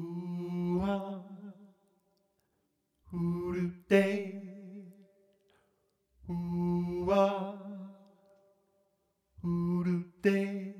우와 우르떼 우와 우르떼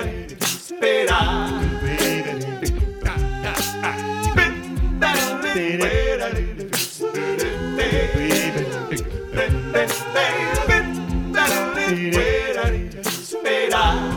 esperar. Esperar.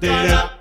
Da-da.